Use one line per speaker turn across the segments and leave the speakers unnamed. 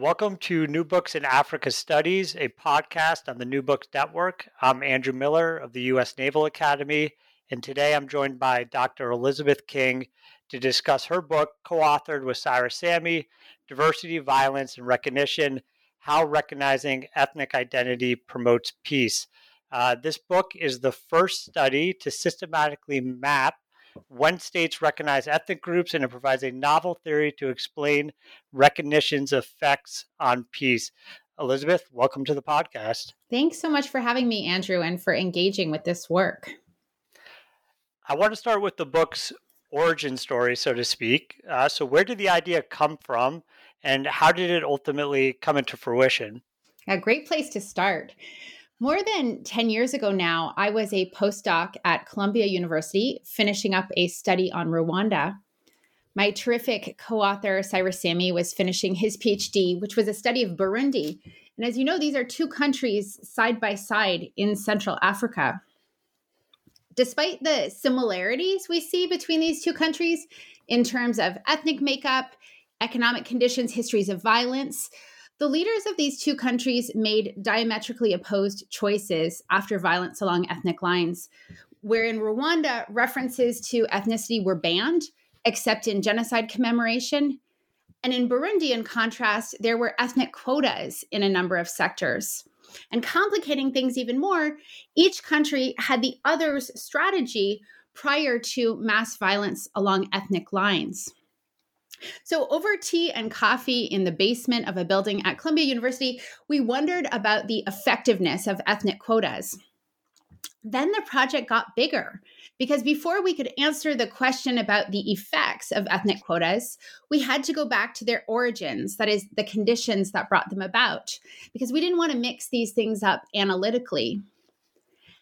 Welcome to New Books in Africa Studies, a podcast on the New Books Network. I'm Andrew Miller of the U.S. Naval Academy, and today I'm joined by Dr. Elizabeth King to discuss her book, co authored with Cyrus Samii Diversity, Violence, and Recognition How Recognizing Ethnic Identity Promotes Peace. Uh, this book is the first study to systematically map when states recognize ethnic groups, and it provides a novel theory to explain recognition's effects on peace. Elizabeth, welcome to the podcast.
Thanks so much for having me, Andrew, and for engaging with this work.
I want to start with the book's origin story, so to speak. Uh, so, where did the idea come from, and how did it ultimately come into fruition?
A great place to start. More than 10 years ago now, I was a postdoc at Columbia University finishing up a study on Rwanda. My terrific co author, Cyrus Samii, was finishing his PhD, which was a study of Burundi. And as you know, these are two countries side by side in Central Africa. Despite the similarities we see between these two countries in terms of ethnic makeup, economic conditions, histories of violence, the leaders of these two countries made diametrically opposed choices after violence along ethnic lines, where in Rwanda, references to ethnicity were banned, except in genocide commemoration. And in Burundi, in contrast, there were ethnic quotas in a number of sectors. And complicating things even more, each country had the other's strategy prior to mass violence along ethnic lines. So, over tea and coffee in the basement of a building at Columbia University, we wondered about the effectiveness of ethnic quotas. Then the project got bigger because before we could answer the question about the effects of ethnic quotas, we had to go back to their origins, that is, the conditions that brought them about, because we didn't want to mix these things up analytically.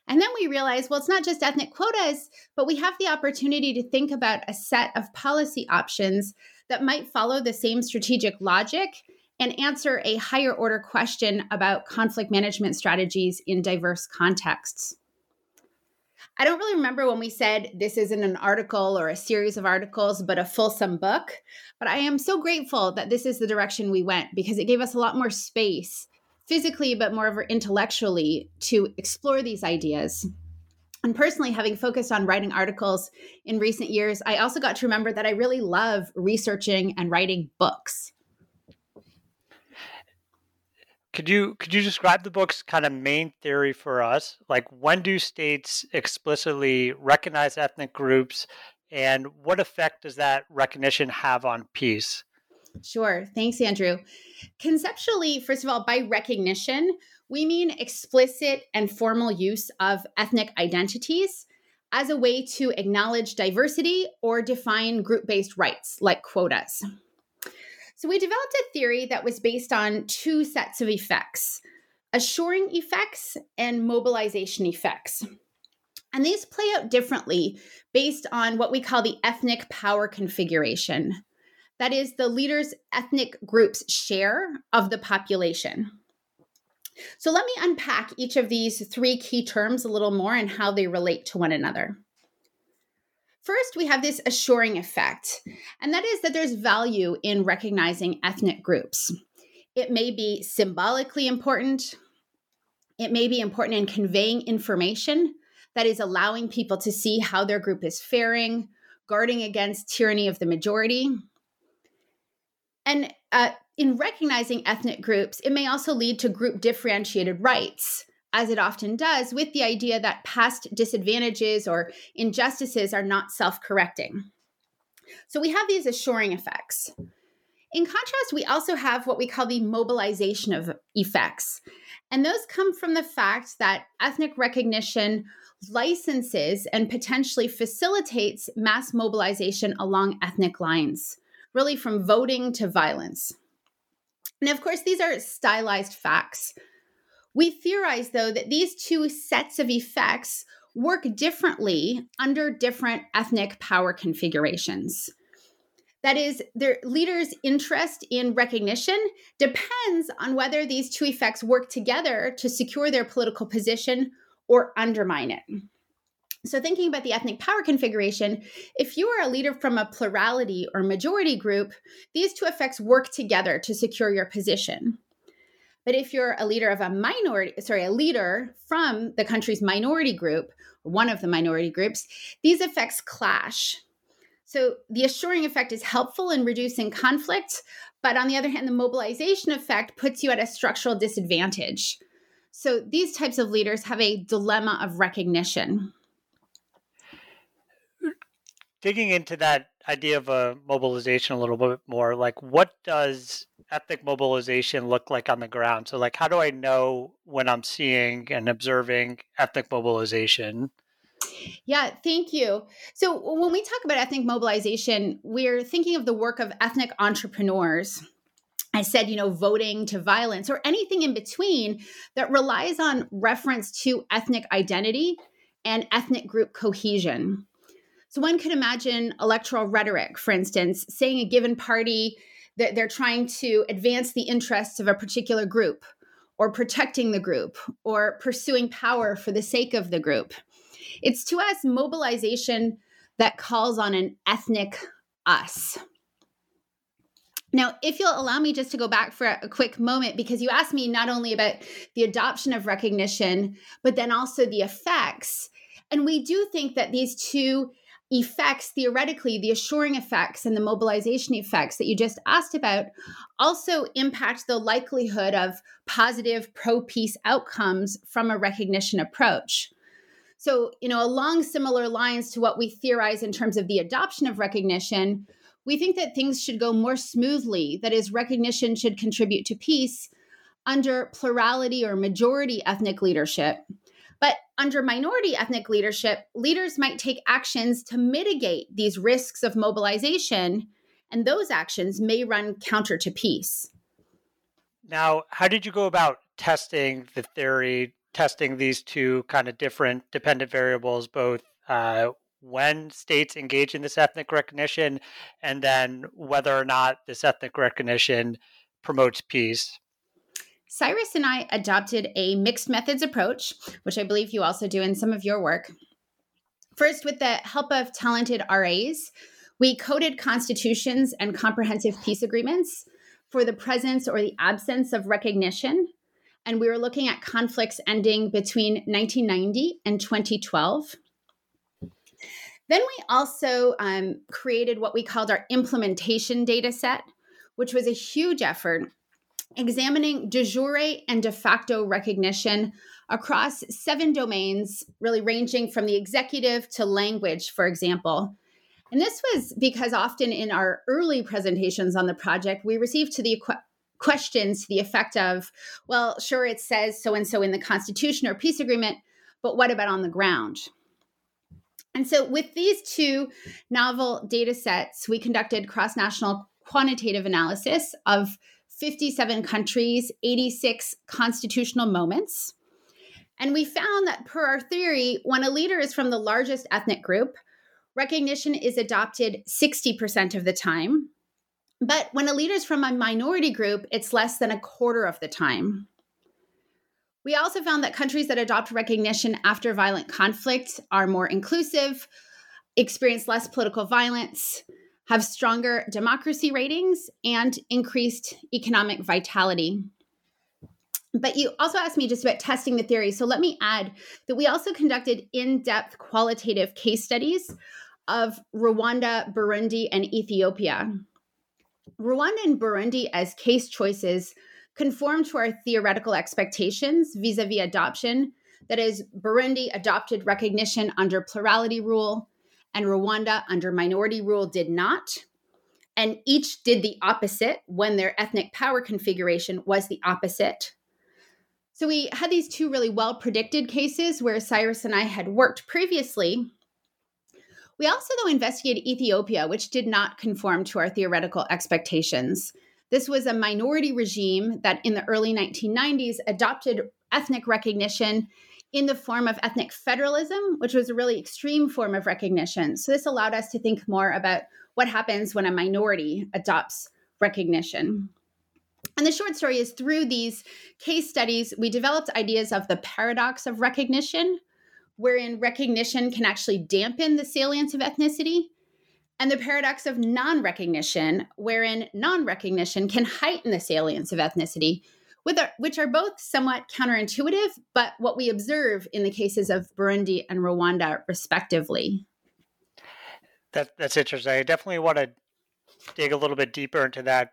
And then we realized, well, it's not just ethnic quotas, but we have the opportunity to think about a set of policy options that might follow the same strategic logic and answer a higher order question about conflict management strategies in diverse contexts. I don't really remember when we said this isn't an article or a series of articles, but a fulsome book. But I am so grateful that this is the direction we went because it gave us a lot more space physically, but more intellectually to explore these ideas. And personally, having focused on writing articles in recent years, I also got to remember that I really love researching and writing books.
Could you could you describe the book's kind of main theory for us? Like when do states explicitly recognize ethnic groups and what effect does that recognition have on peace?
Sure. Thanks, Andrew. Conceptually, first of all, by recognition, we mean explicit and formal use of ethnic identities as a way to acknowledge diversity or define group based rights like quotas. So, we developed a theory that was based on two sets of effects assuring effects and mobilization effects. And these play out differently based on what we call the ethnic power configuration. That is, the leader's ethnic group's share of the population. So let me unpack each of these three key terms a little more and how they relate to one another. First, we have this assuring effect, and that is that there's value in recognizing ethnic groups. It may be symbolically important, it may be important in conveying information that is allowing people to see how their group is faring, guarding against tyranny of the majority. And uh, in recognizing ethnic groups, it may also lead to group differentiated rights, as it often does, with the idea that past disadvantages or injustices are not self correcting. So we have these assuring effects. In contrast, we also have what we call the mobilization of effects. And those come from the fact that ethnic recognition licenses and potentially facilitates mass mobilization along ethnic lines, really from voting to violence. And of course, these are stylized facts. We theorize, though, that these two sets of effects work differently under different ethnic power configurations. That is, their leaders' interest in recognition depends on whether these two effects work together to secure their political position or undermine it. So, thinking about the ethnic power configuration, if you are a leader from a plurality or majority group, these two effects work together to secure your position. But if you're a leader of a minority, sorry, a leader from the country's minority group, one of the minority groups, these effects clash. So the assuring effect is helpful in reducing conflict, but on the other hand, the mobilization effect puts you at a structural disadvantage. So these types of leaders have a dilemma of recognition.
Digging into that idea of a mobilization a little bit more, like what does ethnic mobilization look like on the ground? So like how do I know when I'm seeing and observing ethnic mobilization?
Yeah, thank you. So, when we talk about ethnic mobilization, we're thinking of the work of ethnic entrepreneurs. I said, you know, voting to violence or anything in between that relies on reference to ethnic identity and ethnic group cohesion. So, one could imagine electoral rhetoric, for instance, saying a given party that they're trying to advance the interests of a particular group or protecting the group or pursuing power for the sake of the group. It's to us mobilization that calls on an ethnic us. Now, if you'll allow me just to go back for a quick moment, because you asked me not only about the adoption of recognition, but then also the effects. And we do think that these two effects, theoretically, the assuring effects and the mobilization effects that you just asked about, also impact the likelihood of positive pro peace outcomes from a recognition approach. So, you know, along similar lines to what we theorize in terms of the adoption of recognition, we think that things should go more smoothly. That is, recognition should contribute to peace under plurality or majority ethnic leadership. But under minority ethnic leadership, leaders might take actions to mitigate these risks of mobilization, and those actions may run counter to peace.
Now, how did you go about testing the theory testing these two kind of different dependent variables, both uh, when states engage in this ethnic recognition and then whether or not this ethnic recognition promotes peace.
Cyrus and I adopted a mixed methods approach, which I believe you also do in some of your work. First, with the help of talented RAs, we coded constitutions and comprehensive peace agreements for the presence or the absence of recognition and we were looking at conflicts ending between 1990 and 2012. Then we also um, created what we called our implementation data set, which was a huge effort examining de jure and de facto recognition across seven domains, really ranging from the executive to language, for example. And this was because often in our early presentations on the project, we received to the questions to the effect of, well, sure, it says so and so in the Constitution or peace agreement, but what about on the ground? And so, with these two novel data sets, we conducted cross national quantitative analysis of 57 countries, 86 constitutional moments. And we found that, per our theory, when a leader is from the largest ethnic group, recognition is adopted 60% of the time, but when a leader is from a minority group, it's less than a quarter of the time. We also found that countries that adopt recognition after violent conflict are more inclusive, experience less political violence, have stronger democracy ratings, and increased economic vitality. But you also asked me just about testing the theory. So let me add that we also conducted in depth qualitative case studies of Rwanda, Burundi, and Ethiopia. Rwanda and Burundi as case choices conform to our theoretical expectations vis a vis adoption. That is, Burundi adopted recognition under plurality rule, and Rwanda under minority rule did not. And each did the opposite when their ethnic power configuration was the opposite. So we had these two really well predicted cases where Cyrus and I had worked previously. We also, though, investigated Ethiopia, which did not conform to our theoretical expectations. This was a minority regime that in the early 1990s adopted ethnic recognition in the form of ethnic federalism, which was a really extreme form of recognition. So, this allowed us to think more about what happens when a minority adopts recognition. And the short story is through these case studies, we developed ideas of the paradox of recognition, wherein recognition can actually dampen the salience of ethnicity, and the paradox of non recognition, wherein non recognition can heighten the salience of ethnicity, which are both somewhat counterintuitive, but what we observe in the cases of Burundi and Rwanda, respectively.
That, that's interesting. I definitely want to dig a little bit deeper into that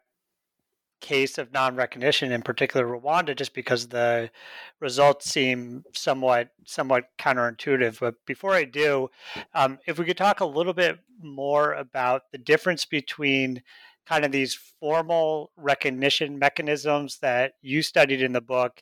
case of non-recognition, in particular Rwanda, just because the results seem somewhat somewhat counterintuitive. But before I do, um, if we could talk a little bit more about the difference between kind of these formal recognition mechanisms that you studied in the book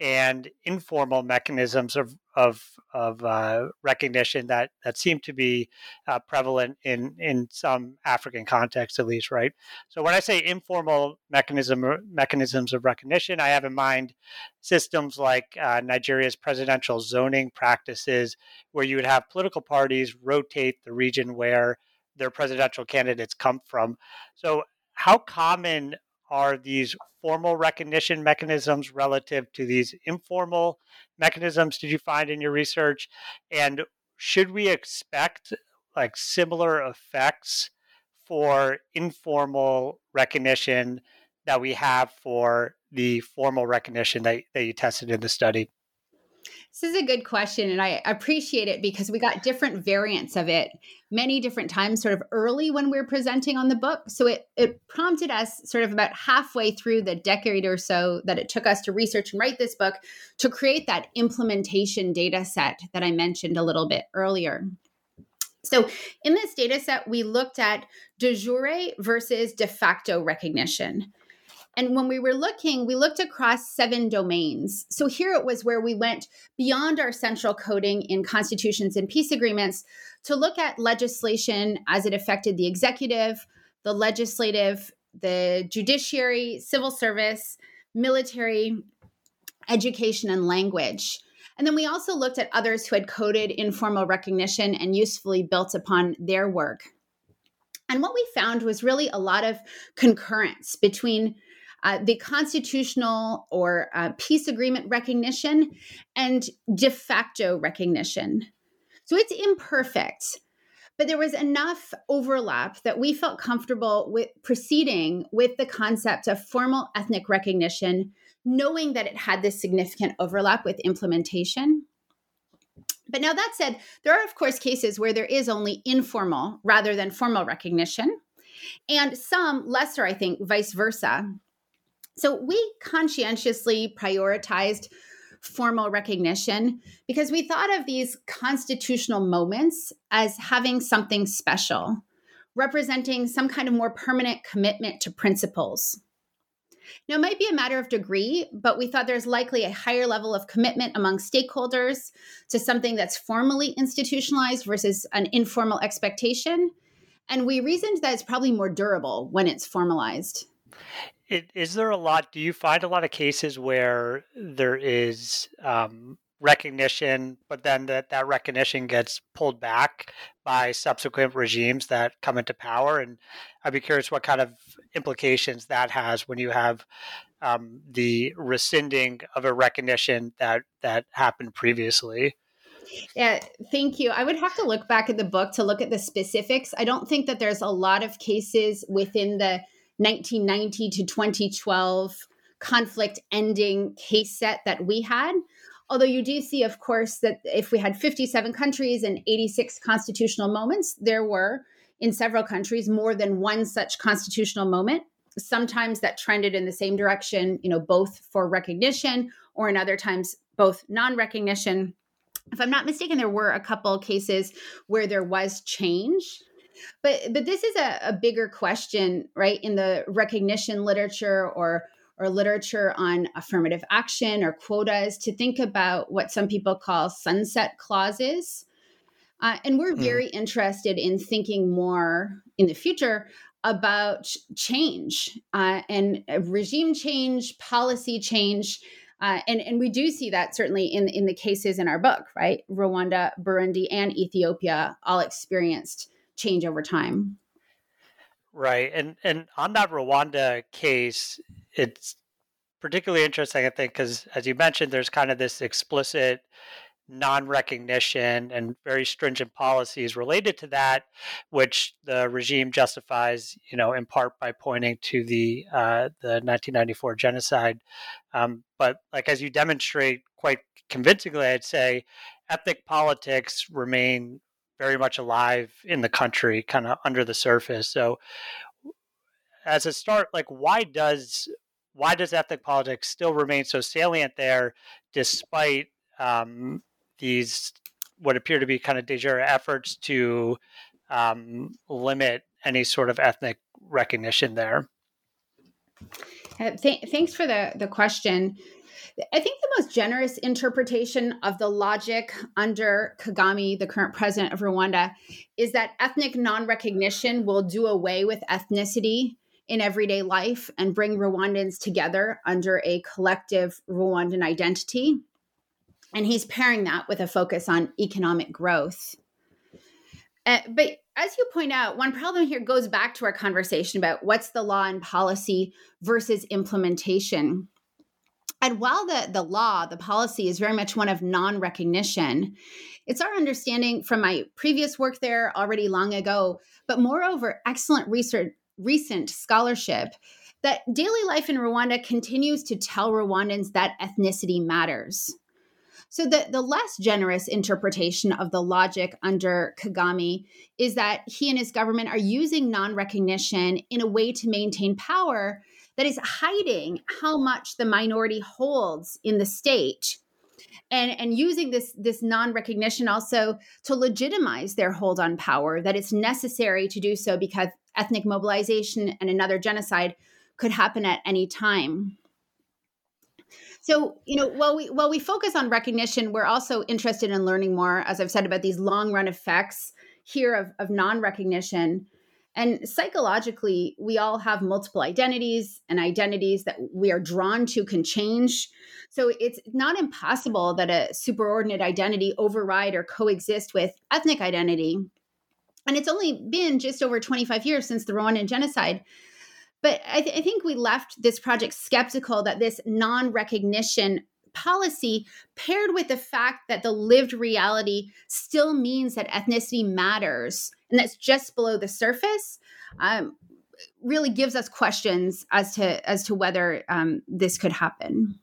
and informal mechanisms of of, of uh, recognition that that seem to be uh, prevalent in in some African contexts, at least, right? So when I say informal mechanism mechanisms of recognition, I have in mind systems like uh, Nigeria's presidential zoning practices, where you would have political parties rotate the region where their presidential candidates come from. So how common are these formal recognition mechanisms relative to these informal mechanisms did you find in your research and should we expect like similar effects for informal recognition that we have for the formal recognition that, that you tested in the study
this is a good question, and I appreciate it because we got different variants of it many different times, sort of early when we were presenting on the book. So it it prompted us sort of about halfway through the decade or so that it took us to research and write this book to create that implementation data set that I mentioned a little bit earlier. So, in this data set, we looked at de jure versus de facto recognition. And when we were looking, we looked across seven domains. So here it was where we went beyond our central coding in constitutions and peace agreements to look at legislation as it affected the executive, the legislative, the judiciary, civil service, military, education, and language. And then we also looked at others who had coded informal recognition and usefully built upon their work. And what we found was really a lot of concurrence between uh, the constitutional or uh, peace agreement recognition and de facto recognition. So it's imperfect, but there was enough overlap that we felt comfortable with proceeding with the concept of formal ethnic recognition, knowing that it had this significant overlap with implementation. But now that said, there are, of course, cases where there is only informal rather than formal recognition, and some lesser, I think, vice versa. So we conscientiously prioritized formal recognition because we thought of these constitutional moments as having something special, representing some kind of more permanent commitment to principles. Now, it might be a matter of degree, but we thought there's likely a higher level of commitment among stakeholders to something that's formally institutionalized versus an informal expectation. And we reasoned that it's probably more durable when it's formalized.
It, is there a lot? Do you find a lot of cases where there is um, recognition, but then that that recognition gets pulled back by subsequent regimes that come into power? And I'd be curious what kind of implications that has when you have um, the rescinding of a recognition that that happened previously.
Yeah, thank you. I would have to look back at the book to look at the specifics. I don't think that there's a lot of cases within the 1990 to 2012 conflict ending case set that we had. Although you do see, of course, that if we had 57 countries and 86 constitutional moments, there were in several countries more than one such constitutional moment. Sometimes that trended in the same direction, you know, both for recognition or in other times both non-recognition. If I'm not mistaken, there were a couple cases where there was change. But but this is a, a bigger question, right? In the recognition literature or or literature on affirmative action or quotas to think about what some people call sunset clauses. Uh, and we're hmm. very mm. interested in thinking more in the future about change uh, and regime change, policy change. Uh, and, and we do see that certainly in, in the cases in our book, right? Rwanda, Burundi, and Ethiopia all experienced change over time.
Right. And and on that Rwanda case, it's particularly interesting, I think, because as you mentioned, there's kind of this explicit non-recognition and very stringent policies related to that, which the regime justifies, you know, in part by pointing to the uh, the 1994 genocide. Um, but like as you demonstrate quite convincingly, I'd say ethnic politics remain very much alive in the country, kind of under the surface. So, as a start, like why does why does ethnic politics still remain so salient there, despite um, these what appear to be kind of de jure efforts to um, limit any sort of ethnic recognition there?
Uh, th- thanks for the the question. I think the most generous interpretation of the logic under Kagame, the current president of Rwanda, is that ethnic non recognition will do away with ethnicity in everyday life and bring Rwandans together under a collective Rwandan identity. And he's pairing that with a focus on economic growth. Uh, but as you point out, one problem here goes back to our conversation about what's the law and policy versus implementation. And while the, the law, the policy is very much one of non recognition, it's our understanding from my previous work there already long ago, but moreover, excellent research, recent scholarship that daily life in Rwanda continues to tell Rwandans that ethnicity matters. So, the, the less generous interpretation of the logic under Kagame is that he and his government are using non recognition in a way to maintain power that is hiding how much the minority holds in the state and and using this this non-recognition also to legitimize their hold on power that it's necessary to do so because ethnic mobilization and another genocide could happen at any time. So you know while we while we focus on recognition we're also interested in learning more as i've said about these long run effects here of, of non-recognition and psychologically, we all have multiple identities, and identities that we are drawn to can change. So it's not impossible that a superordinate identity override or coexist with ethnic identity. And it's only been just over 25 years since the Rwandan genocide. But I, th- I think we left this project skeptical that this non recognition policy paired with the fact that the lived reality still means that ethnicity matters and that's just below the surface um, really gives us questions as to as to whether um, this could happen.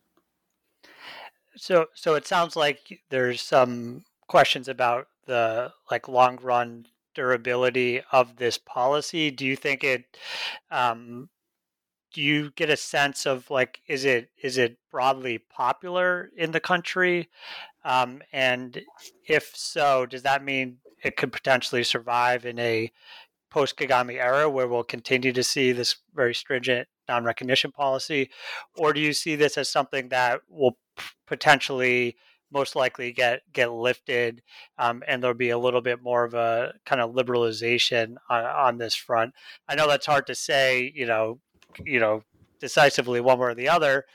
So so it sounds like there's some questions about the like long run durability of this policy. Do you think it um, do you get a sense of like is it is it broadly popular in the country um, and if so does that mean it could potentially survive in a post Kagame era where we'll continue to see this very stringent non recognition policy or do you see this as something that will potentially most likely get get lifted, um, and there'll be a little bit more of a kind of liberalization on, on, this front. I know that's hard to say, you know, you know decisively one way or the other.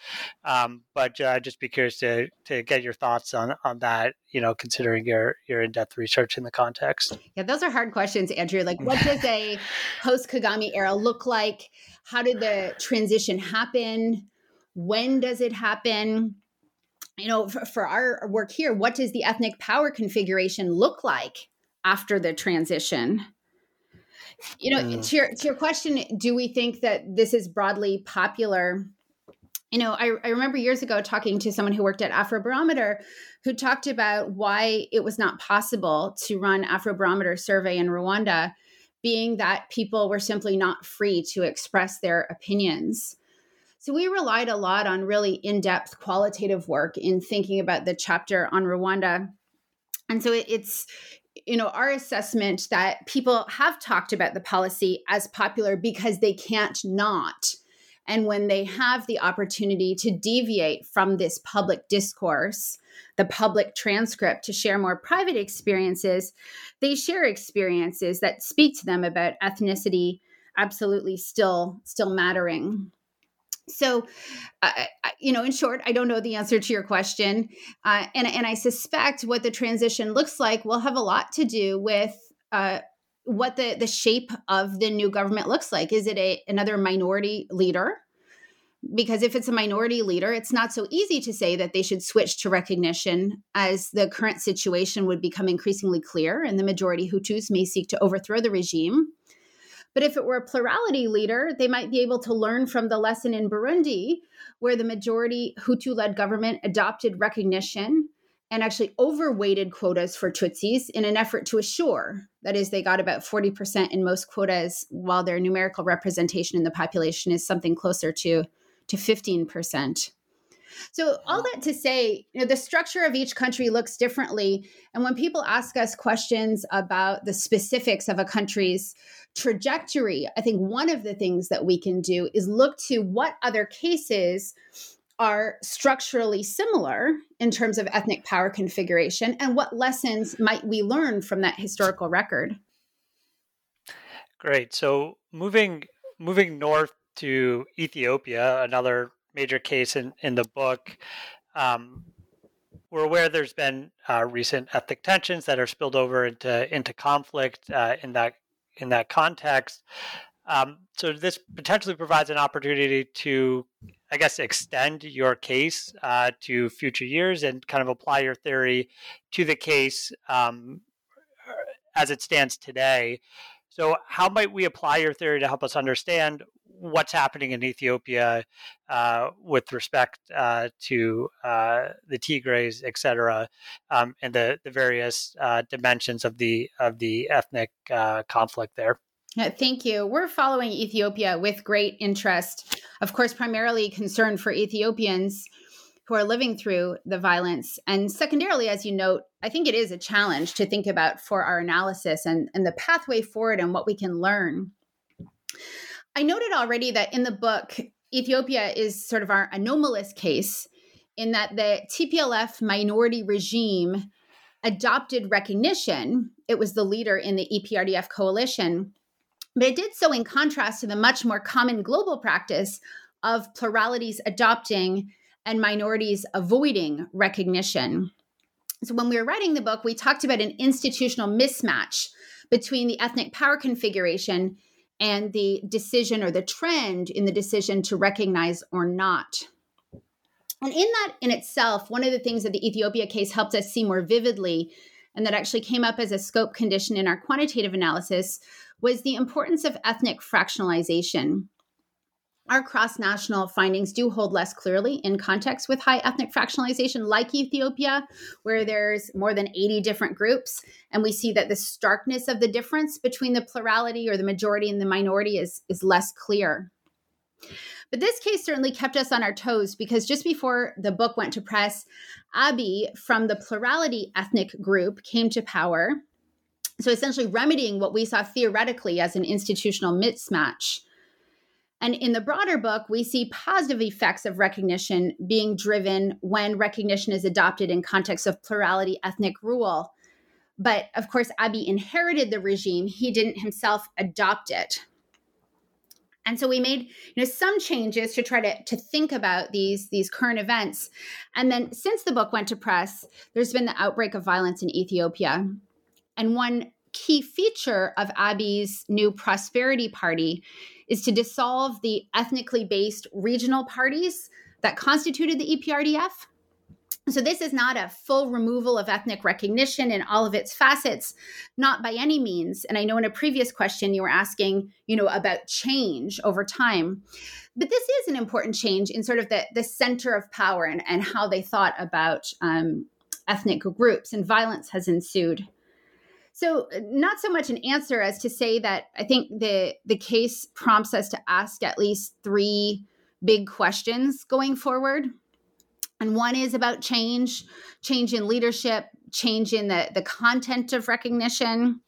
Um, but uh, just be curious to to get your thoughts on on that. You know, considering your your in depth research in the context.
Yeah, those are hard questions, Andrew. Like, what does a post Kagame era look like? How did the transition happen? When does it happen? You know, for, for our work here, what does the ethnic power configuration look like after the transition? You know, mm. to your to your question, do we think that this is broadly popular? You know, I, I remember years ago talking to someone who worked at Afrobarometer who talked about why it was not possible to run Afrobarometer survey in Rwanda being that people were simply not free to express their opinions. So we relied a lot on really in depth qualitative work in thinking about the chapter on Rwanda. And so it's, you know, our assessment that people have talked about the policy as popular because they can't not. And when they have the opportunity to deviate from this public discourse, the public transcript to share more private experiences, they share experiences that speak to them about ethnicity absolutely still still mattering. So, uh, you know, in short, I don't know the answer to your question, uh, and and I suspect what the transition looks like will have a lot to do with uh, what the the shape of the new government looks like. Is it a another minority leader? Because if it's a minority leader, it's not so easy to say that they should switch to recognition, as the current situation would become increasingly clear, and the majority Hutus may seek to overthrow the regime. But if it were a plurality leader, they might be able to learn from the lesson in Burundi, where the majority Hutu led government adopted recognition and actually overweighted quotas for Tutsis in an effort to assure that is, they got about 40% in most quotas, while their numerical representation in the population is something closer to, to 15%. So all mm-hmm. that to say, you know, the structure of each country looks differently. And when people ask us questions about the specifics of a country's trajectory, I think one of the things that we can do is look to what other cases are structurally similar in terms of ethnic power configuration and what lessons might we learn from that historical record.
Great. So moving moving north to Ethiopia, another major case in, in the book. Um, we're aware there's been uh, recent ethnic tensions that are spilled over into into conflict uh, in that in that context. Um, so this potentially provides an opportunity to, I guess, extend your case uh, to future years and kind of apply your theory to the case um, as it stands today. So, how might we apply your theory to help us understand what's happening in Ethiopia uh, with respect uh, to uh, the Tigrays, et cetera, um, and the, the various uh, dimensions of the of the ethnic uh, conflict there.
Thank you. We're following Ethiopia with great interest. Of course, primarily concerned for Ethiopians who are living through the violence. And secondarily, as you note, I think it is a challenge to think about for our analysis and, and the pathway forward and what we can learn. I noted already that in the book, Ethiopia is sort of our anomalous case in that the TPLF minority regime adopted recognition. It was the leader in the EPRDF coalition, but it did so in contrast to the much more common global practice of pluralities adopting and minorities avoiding recognition. So, when we were writing the book, we talked about an institutional mismatch between the ethnic power configuration and the decision or the trend in the decision to recognize or not. And in that in itself, one of the things that the Ethiopia case helped us see more vividly, and that actually came up as a scope condition in our quantitative analysis, was the importance of ethnic fractionalization our cross national findings do hold less clearly in context with high ethnic fractionalization, like Ethiopia, where there's more than 80 different groups. And we see that the starkness of the difference between the plurality or the majority and the minority is, is less clear. But this case certainly kept us on our toes because just before the book went to press, Abiy from the plurality ethnic group came to power. So essentially remedying what we saw theoretically as an institutional mismatch and in the broader book, we see positive effects of recognition being driven when recognition is adopted in context of plurality ethnic rule. But of course, Abiy inherited the regime, he didn't himself adopt it. And so we made you know some changes to try to, to think about these, these current events. And then since the book went to press, there's been the outbreak of violence in Ethiopia. And one key feature of Abiy's new Prosperity Party is to dissolve the ethnically based regional parties that constituted the EPRDF. So, this is not a full removal of ethnic recognition in all of its facets, not by any means. And I know in a previous question you were asking, you know, about change over time. But this is an important change in sort of the, the center of power and, and how they thought about um, ethnic groups, and violence has ensued. So, uh, not so much an answer as to say that I think the the case prompts us to ask at least three big questions going forward. And one is about change, change in leadership, change in the, the content of recognition.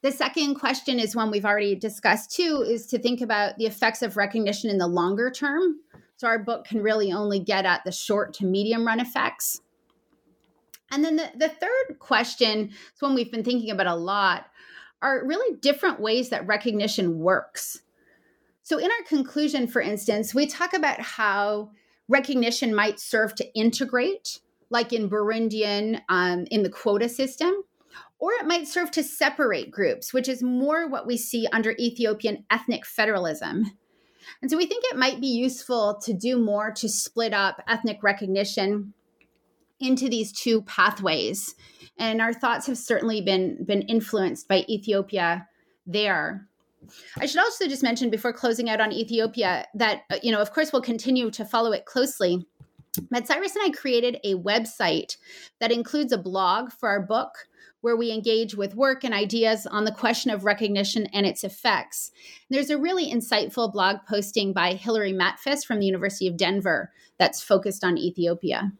The second question is one we've already discussed too, is to think about the effects of recognition in the longer term. So our book can really only get at the short to medium run effects. And then the, the third question is one we've been thinking about a lot are really different ways that recognition works. So, in our conclusion, for instance, we talk about how recognition might serve to integrate, like in Burundian um, in the quota system, or it might serve to separate groups, which is more what we see under Ethiopian ethnic federalism. And so we think it might be useful to do more to split up ethnic recognition into these two pathways. And our thoughts have certainly been, been influenced by Ethiopia there. I should also just mention before closing out on Ethiopia that, uh, you know, of course, we'll continue to follow it closely. But Cyrus and I created a website that includes a blog for our book where we engage with work and ideas on the question of recognition and its effects. There's a really insightful blog posting by Hilary Matfess from the University of Denver that's focused on Ethiopia.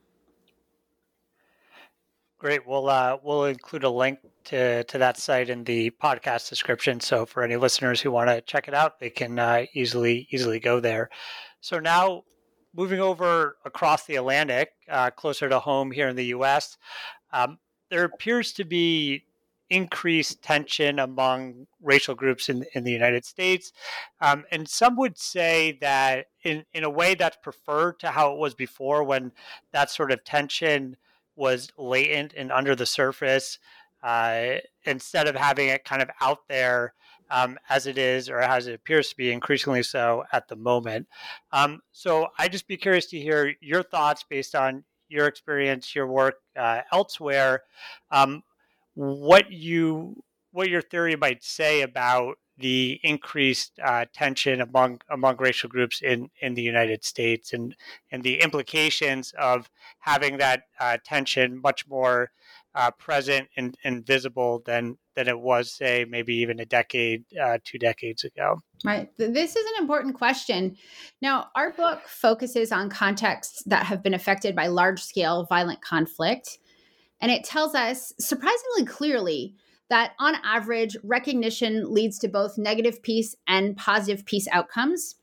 Great. We'll uh, we'll include a link to to that site in the podcast description. So for any listeners who want to check it out, they can uh, easily easily go there. So now moving over across the Atlantic, uh, closer to home here in the U.S., um, there appears to be increased tension among racial groups in, in the United States. Um, and some would say that in, in a way that's preferred to how it was before when that sort of tension was latent and under the surface uh, instead of having it kind of out there um, as it is or as it appears to be increasingly so at the moment. Um, so I'd just be curious to hear your thoughts based on your experience, your work uh, elsewhere, um, what you what your theory might say about the increased uh, tension among among racial groups in, in the United States and and the implications of having that uh, tension much more uh, present and, and visible than than it was say maybe even a decade uh, two decades ago.
Right. This is an important question. Now, our book focuses on contexts that have been affected by large scale violent conflict. And it tells us surprisingly clearly that on average, recognition leads to both negative peace and positive peace outcomes,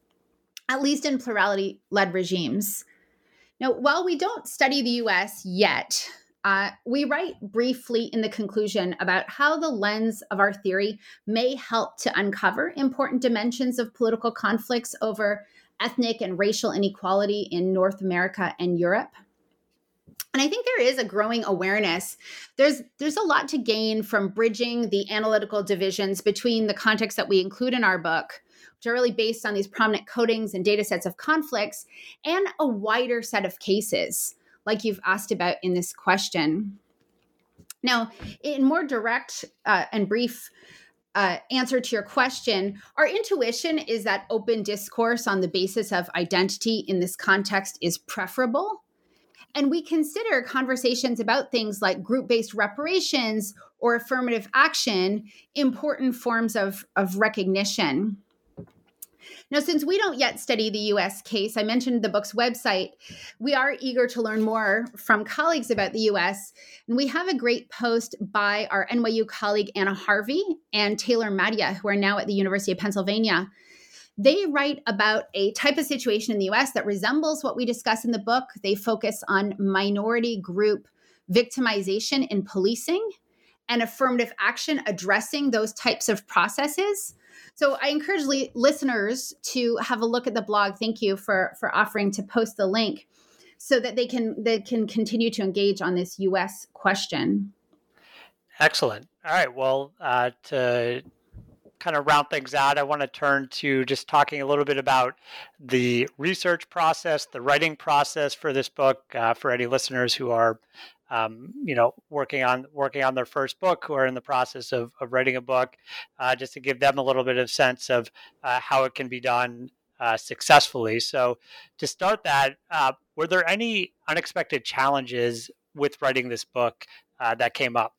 at least in plurality led regimes. Now, while we don't study the US yet, uh, we write briefly in the conclusion about how the lens of our theory may help to uncover important dimensions of political conflicts over ethnic and racial inequality in North America and Europe and i think there is a growing awareness. There's there's a lot to gain from bridging the analytical divisions between the context that we include in our book which are really based on these prominent codings and data sets of conflicts and a wider set of cases like you've asked about in this question. Now in more direct uh, and brief uh, answer to your question, our intuition is that open discourse on the basis of identity in this context is preferable and we consider conversations about things like group based reparations or affirmative action important forms of, of recognition. Now, since we don't yet study the US case, I mentioned the book's website. We are eager to learn more from colleagues about the US. And we have a great post by our NYU colleague Anna Harvey and Taylor Mattia, who are now at the University of Pennsylvania, they write about a type of situation in the US that resembles what we discuss in the book. They focus on minority group victimization in policing and affirmative action addressing those types of processes. So I encourage li- listeners to have a look at the blog. Thank you for for offering to post the link so that they can they can continue to engage on this US question.
Excellent. All right. Well, uh, to kind of round things out, I want to turn to just talking a little bit about the research process, the writing process for this book. Uh, for any listeners who are, um, you know, working on working on their first book, who are in the process of, of writing a book, uh, just to give them a little bit of sense of uh, how it can be done uh, successfully. So, to start that, uh, were there any unexpected challenges with writing this book uh, that came up?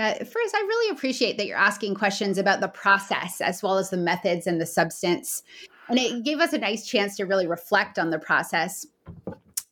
Uh, first, I really appreciate that you're asking questions about the process as well as the methods and the substance. And it gave us a nice chance to really reflect on the process.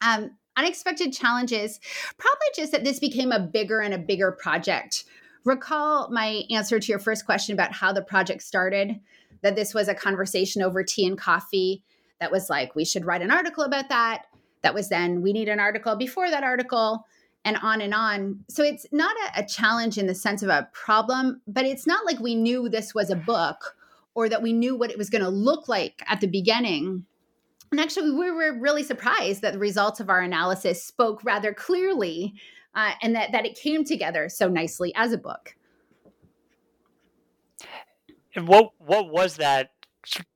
Um, unexpected challenges, probably just that this became a bigger and a bigger project. Recall my answer to your first question about how the project started, that this was a conversation over tea and coffee that was like, we should write an article about that. That was then, we need an article before that article and on and on. So it's not a, a, challenge in the sense of a problem, but it's not like we knew this was a book or that we knew what it was going to look like at the beginning. And actually, we were really surprised that the results of our analysis spoke rather clearly uh, and that, that it came together so nicely as a book.
And what what was that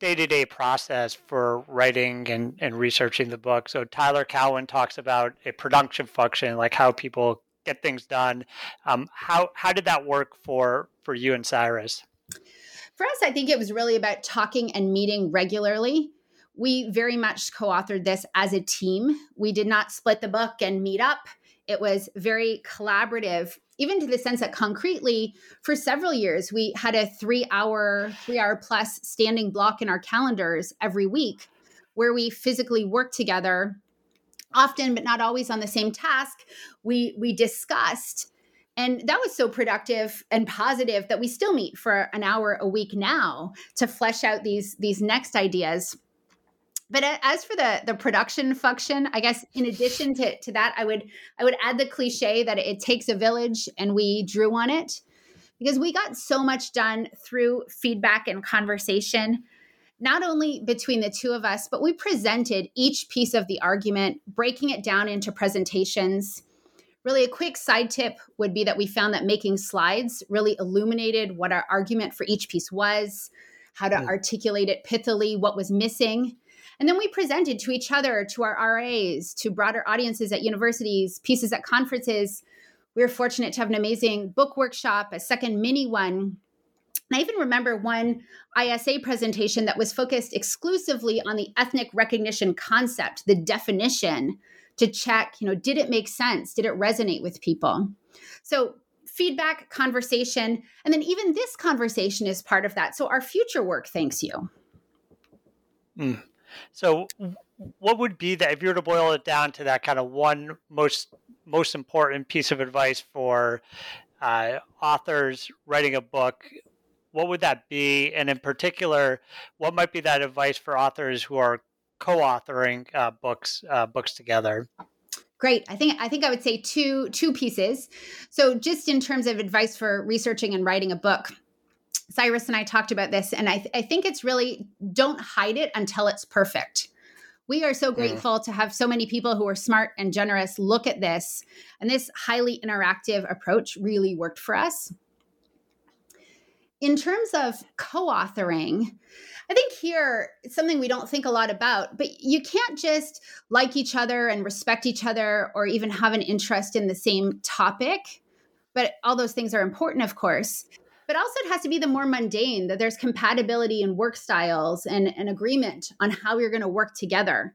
day to day process for writing and, and researching the book. So Tyler Cowen talks about a production function, like how people get things done. Um, how how did that work for for you and Cyrus?
For us, I think it was really about talking and meeting regularly. We very much co-authored this as a team. We did not split the book and meet up. It was very collaborative even to the sense that concretely for several years we had a three hour three hour plus standing block in our calendars every week where we physically worked together often but not always on the same task we we discussed. And that was so productive and positive that we still meet for an hour a week now to flesh out these these next ideas but as for the the production function i guess in addition to, to that i would i would add the cliche that it takes a village and we drew on it because we got so much done through feedback and conversation not only between the two of us but we presented each piece of the argument breaking it down into presentations really a quick side tip would be that we found that making slides really illuminated what our argument for each piece was how to mm. articulate it pithily what was missing and then we presented to each other, to our RAs, to broader audiences at universities, pieces at conferences. We were fortunate to have an amazing book workshop, a second mini one. And I even remember one ISA presentation that was focused exclusively on the ethnic recognition concept, the definition to check, you know, did it make sense? Did it resonate with people? So feedback, conversation, and then even this conversation is part of that. So our future work thanks you.
Mm. So, what would be that if you were to boil it down to that kind of one most most important piece of advice for uh, authors writing a book? What would that be? And in particular, what might be that advice for authors who are co-authoring uh, books uh, books together?
Great. I think I think I would say two two pieces. So just in terms of advice for researching and writing a book, Cyrus and I talked about this, and I, th- I think it's really don't hide it until it's perfect. We are so mm. grateful mm. to have so many people who are smart and generous look at this. And this highly interactive approach really worked for us. In terms of co authoring, I think here it's something we don't think a lot about, but you can't just like each other and respect each other or even have an interest in the same topic. But all those things are important, of course but also it has to be the more mundane that there's compatibility in work styles and an agreement on how you're going to work together.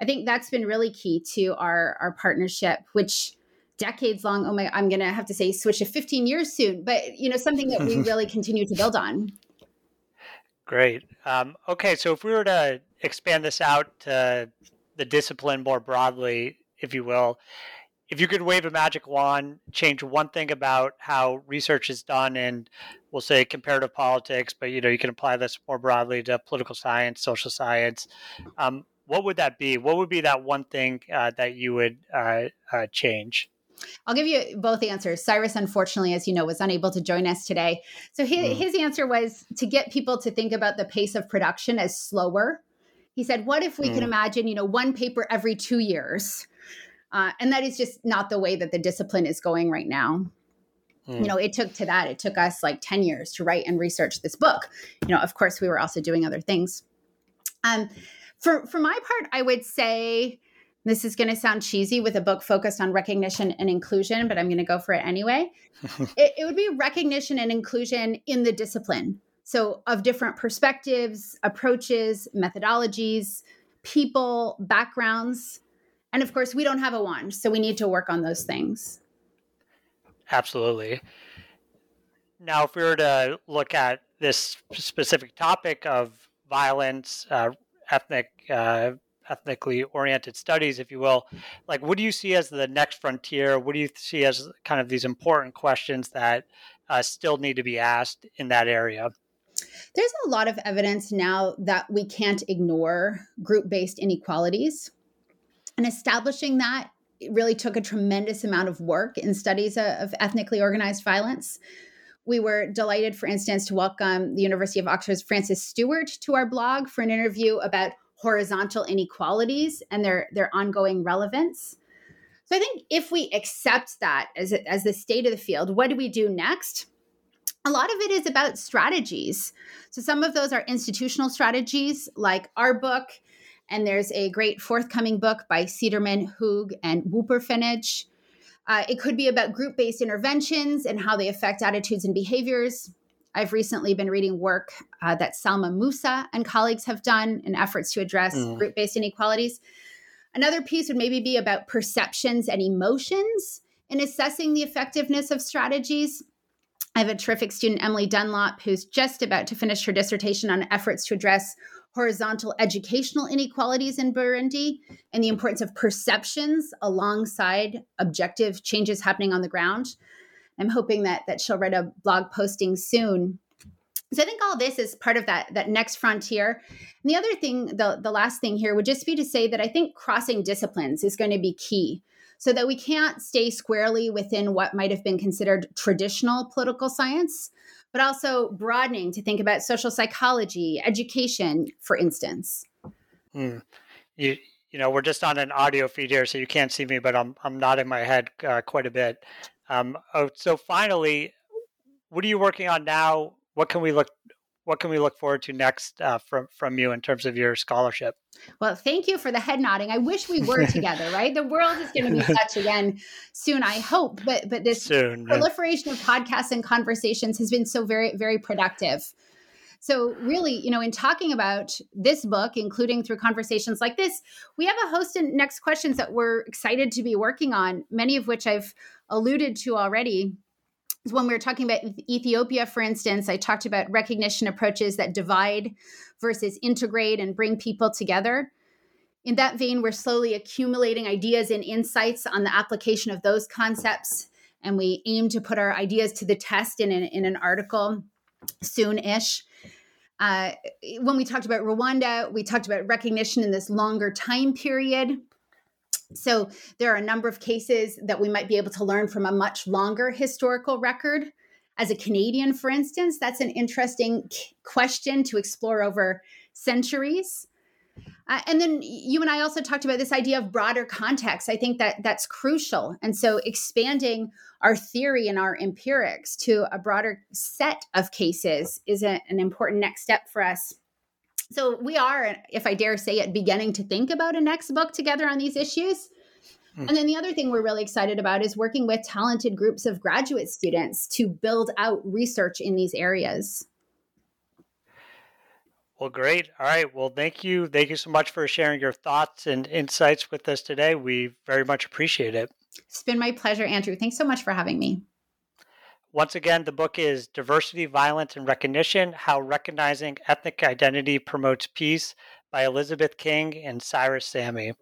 I think that's been really key to our our partnership which decades long oh my i'm going to have to say switch to 15 years soon but you know something that we really continue to build on.
Great. Um, okay so if we were to expand this out to the discipline more broadly if you will if you could wave a magic wand, change one thing about how research is done and we'll say, comparative politics, but you know you can apply this more broadly to political science, social science. Um, what would that be? What would be that one thing uh, that you would uh, uh, change?
I'll give you both answers. Cyrus, unfortunately, as you know, was unable to join us today. So his, mm. his answer was to get people to think about the pace of production as slower. He said, "What if we mm. could imagine, you know, one paper every two years?" Uh, and that is just not the way that the discipline is going right now. Mm. You know, it took to that, it took us like 10 years to write and research this book. You know, of course, we were also doing other things. Um, for, for my part, I would say this is going to sound cheesy with a book focused on recognition and inclusion, but I'm going to go for it anyway. it, it would be recognition and inclusion in the discipline. So, of different perspectives, approaches, methodologies, people, backgrounds, and of course, we don't have a wand, so we need to work on those things.
Absolutely. Now, if we were to look at this specific topic of violence, uh, ethnic, uh, ethnically oriented studies, if you will, like what do you see as the next frontier? What do you see as kind of these important questions that uh, still need to be asked in that area?
There's a lot of evidence now that we can't ignore group based inequalities. And establishing that really took a tremendous amount of work in studies of ethnically organized violence. We were delighted, for instance, to welcome the University of Oxford's Frances Stewart to our blog for an interview about horizontal inequalities and their, their ongoing relevance. So I think if we accept that as, as the state of the field, what do we do next? A lot of it is about strategies. So some of those are institutional strategies, like our book and there's a great forthcoming book by Cederman, Hug, and Wucherpfennig. Uh, it could be about group based interventions and how they affect attitudes and behaviors. I've recently been reading work uh, that Salma Mousa and colleagues have done in efforts to address mm. group based inequalities. Another piece would maybe be about perceptions and emotions in assessing the effectiveness of strategies. I have a terrific student, Emily Dunlop, who's just about to finish her dissertation on efforts to address horizontal educational inequalities in Burundi and the importance of perceptions alongside objective changes happening on the ground. I'm hoping that that she'll write a blog posting soon. So I think all this is part of that that next frontier. And the other thing, the the last thing here would just be to say that I think crossing disciplines is going to be key so that we can't stay squarely within what might have been considered traditional political science, but also broadening to think about social psychology, education, for instance.
Mm. You, you know, we're just on an audio feed here, so you can't see me, but I'm I'm nodding my head uh, quite a bit. Um, oh, so finally, what are you working on now? What can we look what can we look forward to next uh, from from you in terms of your scholarship?
Well, thank you for the head nodding. I wish we were together, right? The world is going to be such again soon, I hope. But but this soon, proliferation of podcasts and conversations has been so very very productive. So really, you know, in talking about this book, including through conversations like this, we have a host of next questions that we're excited to be working on. Many of which I've alluded to already when we were talking about Ethiopia, for instance, I talked about recognition approaches that divide versus integrate and bring people together. In that vein, we're slowly accumulating ideas and insights on the application of those concepts. And we aim to put our ideas to the test in an, in an article soon ish. Uh, when we talked about Rwanda, we talked about recognition in this longer time period. So there are a number of cases that we might be able to learn from a much longer historical record. As a Canadian, for instance, that's an interesting question to explore over centuries. Uh, and then you and I also talked about this idea of broader context. I think that that's crucial. And so expanding our theory and our empirics to a broader set of cases is a, an important next step for us. So we are, if I dare say it, beginning to think about a next book together on these issues. Hmm. And then the other thing we're really excited about is working with talented groups of graduate students to build out research in these areas.
Well, great. All right. Well, thank you. Thank you so much for sharing your thoughts and insights with us today. We very much appreciate it.
It's been my pleasure, Andrew. Thanks so much for having me.
Once again, the book is Diversity, Violence, and Recognition How Recognizing Ethnic Identity Promotes Peace by Elizabeth King and Cyrus Samii.